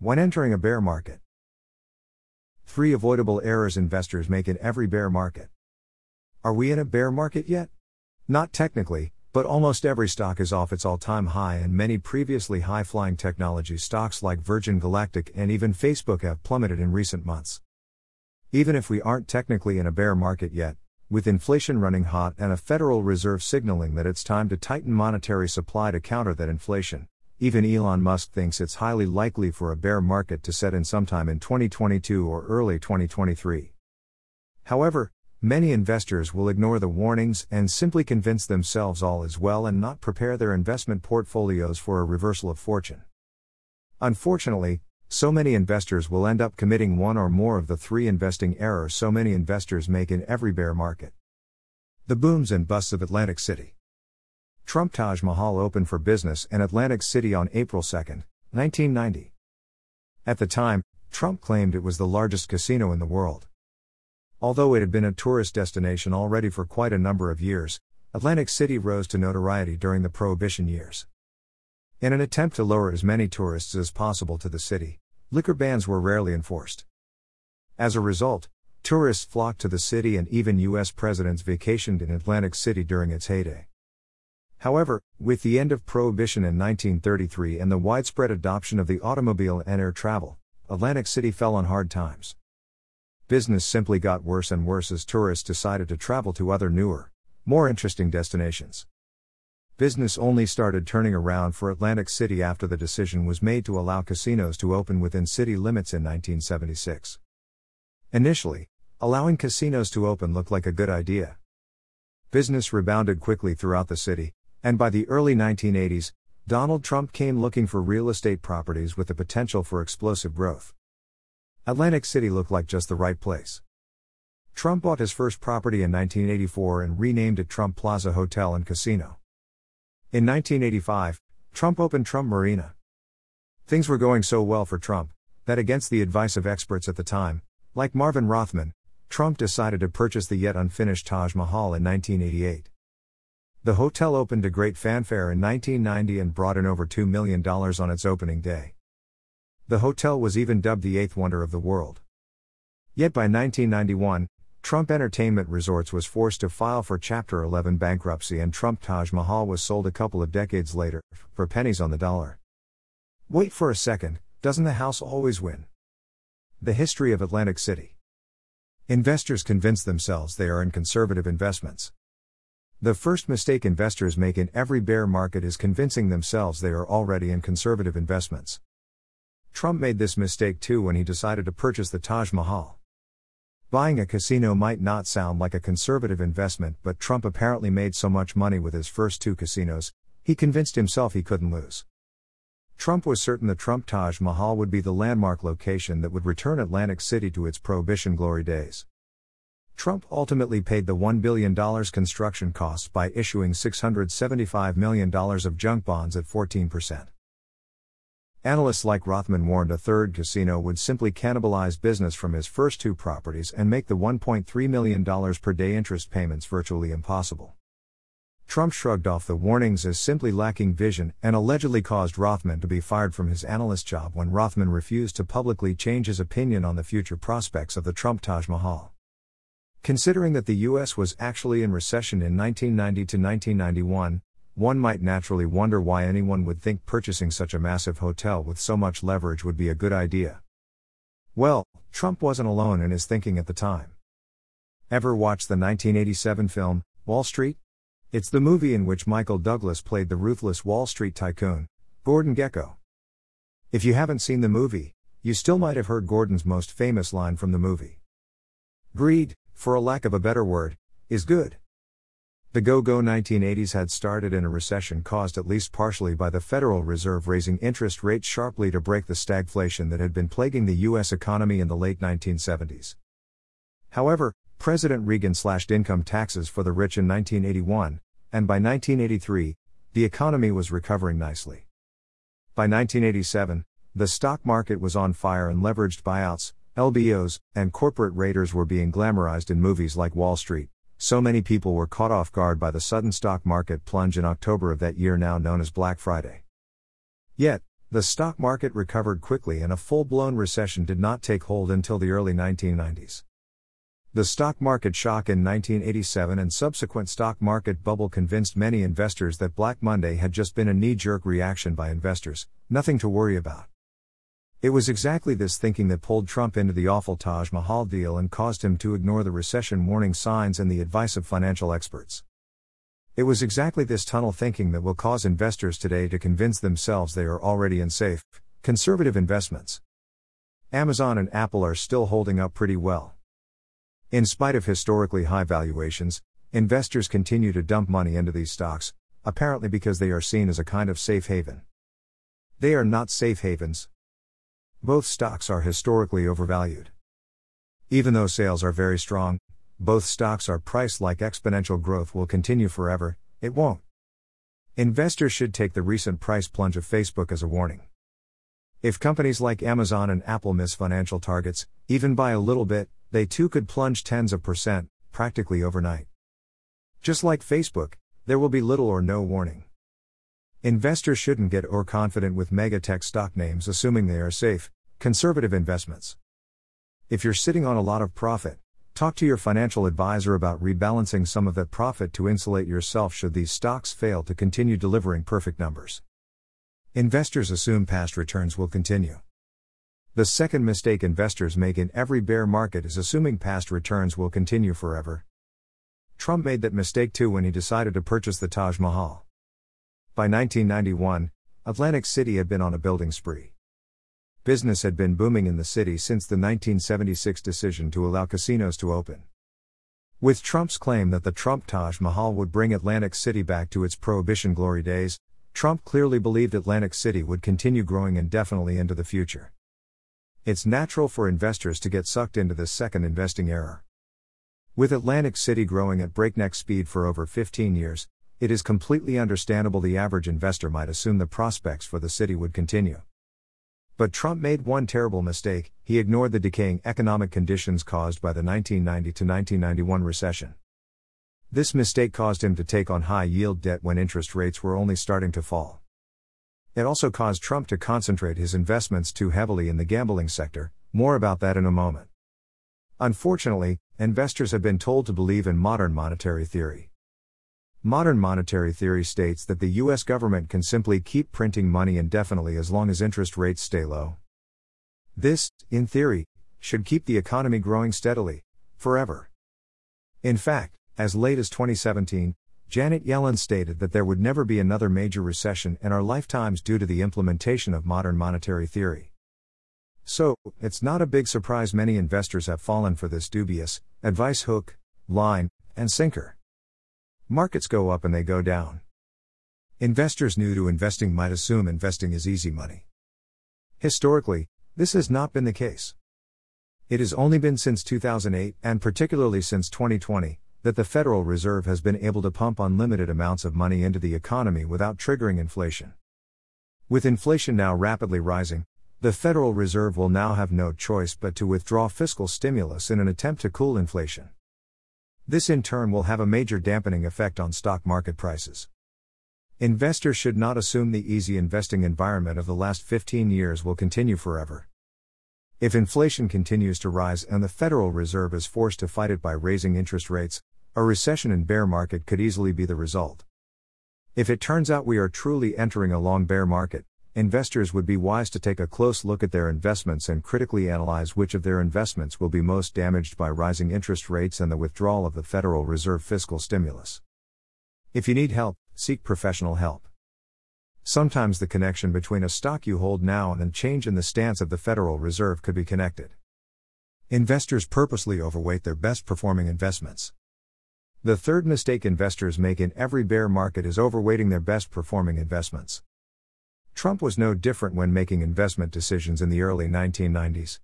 When entering a bear market, 3 avoidable errors investors make in every bear market. Are we in a bear market yet? Not technically, but almost every stock is off its all time high, and many previously high flying technology stocks like Virgin Galactic and even Facebook have plummeted in recent months. Even if we aren't technically in a bear market yet, with inflation running hot and a Federal Reserve signaling that it's time to tighten monetary supply to counter that inflation, even Elon Musk thinks it's highly likely for a bear market to set in sometime in 2022 or early 2023. However, Many investors will ignore the warnings and simply convince themselves all is well and not prepare their investment portfolios for a reversal of fortune. Unfortunately, so many investors will end up committing one or more of the three investing errors so many investors make in every bear market. The booms and busts of Atlantic City. Trump Taj Mahal opened for business in Atlantic City on April 2, 1990. At the time, Trump claimed it was the largest casino in the world. Although it had been a tourist destination already for quite a number of years, Atlantic City rose to notoriety during the Prohibition years. In an attempt to lure as many tourists as possible to the city, liquor bans were rarely enforced. As a result, tourists flocked to the city and even U.S. presidents vacationed in Atlantic City during its heyday. However, with the end of Prohibition in 1933 and the widespread adoption of the automobile and air travel, Atlantic City fell on hard times business simply got worse and worse as tourists decided to travel to other newer, more interesting destinations. Business only started turning around for Atlantic City after the decision was made to allow casinos to open within city limits in 1976. Initially, allowing casinos to open looked like a good idea. Business rebounded quickly throughout the city, and by the early 1980s, Donald Trump came looking for real estate properties with the potential for explosive growth. Atlantic City looked like just the right place. Trump bought his first property in 1984 and renamed it Trump Plaza Hotel and Casino. In 1985, Trump opened Trump Marina. Things were going so well for Trump that, against the advice of experts at the time, like Marvin Rothman, Trump decided to purchase the yet unfinished Taj Mahal in 1988. The hotel opened to great fanfare in 1990 and brought in over $2 million on its opening day. The hotel was even dubbed the eighth wonder of the world. Yet by 1991, Trump Entertainment Resorts was forced to file for Chapter 11 bankruptcy and Trump Taj Mahal was sold a couple of decades later, for pennies on the dollar. Wait for a second, doesn't the house always win? The history of Atlantic City. Investors convince themselves they are in conservative investments. The first mistake investors make in every bear market is convincing themselves they are already in conservative investments. Trump made this mistake too when he decided to purchase the Taj Mahal. Buying a casino might not sound like a conservative investment, but Trump apparently made so much money with his first two casinos, he convinced himself he couldn't lose. Trump was certain the Trump Taj Mahal would be the landmark location that would return Atlantic City to its Prohibition glory days. Trump ultimately paid the $1 billion construction costs by issuing $675 million of junk bonds at 14%. Analysts like Rothman warned a third casino would simply cannibalize business from his first two properties and make the $1.3 million per day interest payments virtually impossible. Trump shrugged off the warnings as simply lacking vision and allegedly caused Rothman to be fired from his analyst job when Rothman refused to publicly change his opinion on the future prospects of the Trump Taj Mahal. Considering that the U.S. was actually in recession in 1990 to 1991, one might naturally wonder why anyone would think purchasing such a massive hotel with so much leverage would be a good idea. Well, Trump wasn't alone in his thinking at the time. Ever watch the 1987 film, Wall Street? It's the movie in which Michael Douglas played the ruthless Wall Street tycoon, Gordon Gekko. If you haven't seen the movie, you still might have heard Gordon's most famous line from the movie. Greed, for a lack of a better word, is good. The go go 1980s had started in a recession caused at least partially by the Federal Reserve raising interest rates sharply to break the stagflation that had been plaguing the U.S. economy in the late 1970s. However, President Reagan slashed income taxes for the rich in 1981, and by 1983, the economy was recovering nicely. By 1987, the stock market was on fire and leveraged buyouts, LBOs, and corporate raiders were being glamorized in movies like Wall Street so many people were caught off guard by the sudden stock market plunge in October of that year, now known as Black Friday. Yet, the stock market recovered quickly and a full blown recession did not take hold until the early 1990s. The stock market shock in 1987 and subsequent stock market bubble convinced many investors that Black Monday had just been a knee jerk reaction by investors, nothing to worry about. It was exactly this thinking that pulled Trump into the awful Taj Mahal deal and caused him to ignore the recession warning signs and the advice of financial experts. It was exactly this tunnel thinking that will cause investors today to convince themselves they are already in safe, conservative investments. Amazon and Apple are still holding up pretty well. In spite of historically high valuations, investors continue to dump money into these stocks, apparently because they are seen as a kind of safe haven. They are not safe havens. Both stocks are historically overvalued. Even though sales are very strong, both stocks are priced like exponential growth will continue forever, it won't. Investors should take the recent price plunge of Facebook as a warning. If companies like Amazon and Apple miss financial targets, even by a little bit, they too could plunge tens of percent, practically overnight. Just like Facebook, there will be little or no warning. Investors shouldn't get overconfident with mega tech stock names assuming they are safe, conservative investments. If you're sitting on a lot of profit, talk to your financial advisor about rebalancing some of that profit to insulate yourself should these stocks fail to continue delivering perfect numbers. Investors assume past returns will continue. The second mistake investors make in every bear market is assuming past returns will continue forever. Trump made that mistake too when he decided to purchase the Taj Mahal. By 1991, Atlantic City had been on a building spree. Business had been booming in the city since the 1976 decision to allow casinos to open. With Trump's claim that the Trump Taj Mahal would bring Atlantic City back to its prohibition glory days, Trump clearly believed Atlantic City would continue growing indefinitely into the future. It's natural for investors to get sucked into this second investing error. With Atlantic City growing at breakneck speed for over 15 years, it is completely understandable the average investor might assume the prospects for the city would continue. But Trump made one terrible mistake he ignored the decaying economic conditions caused by the 1990 to 1991 recession. This mistake caused him to take on high yield debt when interest rates were only starting to fall. It also caused Trump to concentrate his investments too heavily in the gambling sector, more about that in a moment. Unfortunately, investors have been told to believe in modern monetary theory. Modern monetary theory states that the US government can simply keep printing money indefinitely as long as interest rates stay low. This, in theory, should keep the economy growing steadily, forever. In fact, as late as 2017, Janet Yellen stated that there would never be another major recession in our lifetimes due to the implementation of modern monetary theory. So, it's not a big surprise many investors have fallen for this dubious advice hook, line, and sinker. Markets go up and they go down. Investors new to investing might assume investing is easy money. Historically, this has not been the case. It has only been since 2008, and particularly since 2020, that the Federal Reserve has been able to pump unlimited amounts of money into the economy without triggering inflation. With inflation now rapidly rising, the Federal Reserve will now have no choice but to withdraw fiscal stimulus in an attempt to cool inflation. This in turn will have a major dampening effect on stock market prices. Investors should not assume the easy investing environment of the last 15 years will continue forever. If inflation continues to rise and the Federal Reserve is forced to fight it by raising interest rates, a recession and bear market could easily be the result. If it turns out we are truly entering a long bear market, investors would be wise to take a close look at their investments and critically analyze which of their investments will be most damaged by rising interest rates and the withdrawal of the Federal Reserve fiscal stimulus. If you need help, seek professional help. Sometimes the connection between a stock you hold now and a change in the stance of the Federal Reserve could be connected. Investors purposely overweight their best performing investments. The third mistake investors make in every bear market is overweighting their best performing investments. Trump was no different when making investment decisions in the early 1990s.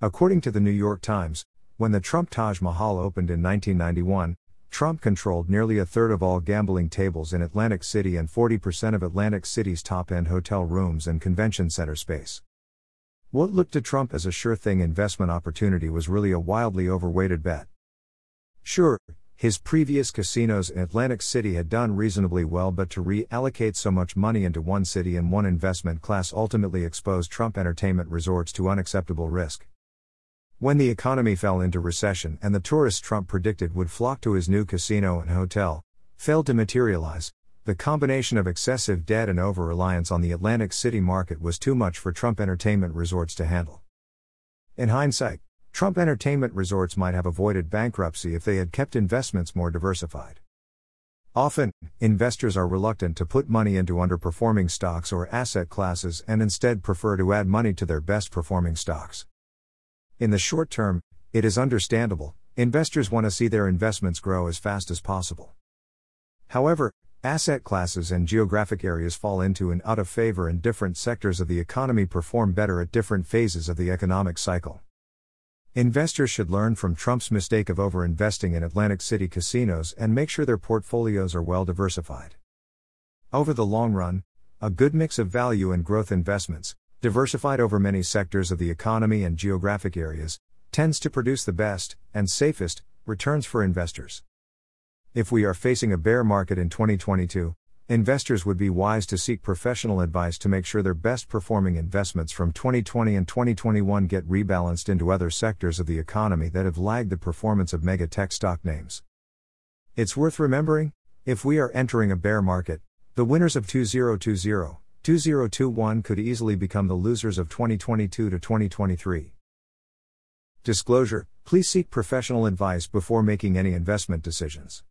According to the New York Times, when the Trump Taj Mahal opened in 1991, Trump controlled nearly a third of all gambling tables in Atlantic City and 40% of Atlantic City's top end hotel rooms and convention center space. What looked to Trump as a sure thing investment opportunity was really a wildly overweighted bet. Sure, His previous casinos in Atlantic City had done reasonably well, but to reallocate so much money into one city and one investment class ultimately exposed Trump Entertainment Resorts to unacceptable risk. When the economy fell into recession and the tourists Trump predicted would flock to his new casino and hotel failed to materialize, the combination of excessive debt and over reliance on the Atlantic City market was too much for Trump Entertainment Resorts to handle. In hindsight, Trump Entertainment Resorts might have avoided bankruptcy if they had kept investments more diversified. Often, investors are reluctant to put money into underperforming stocks or asset classes and instead prefer to add money to their best performing stocks. In the short term, it is understandable, investors want to see their investments grow as fast as possible. However, asset classes and geographic areas fall into and out of favor, and different sectors of the economy perform better at different phases of the economic cycle. Investors should learn from Trump's mistake of overinvesting in Atlantic City casinos and make sure their portfolios are well diversified. Over the long run, a good mix of value and growth investments, diversified over many sectors of the economy and geographic areas, tends to produce the best and safest returns for investors. If we are facing a bear market in 2022, investors would be wise to seek professional advice to make sure their best performing investments from 2020 and 2021 get rebalanced into other sectors of the economy that have lagged the performance of mega tech stock names. It's worth remembering if we are entering a bear market, the winners of 2020 2021 could easily become the losers of 2022 to 2023. Disclosure Please seek professional advice before making any investment decisions.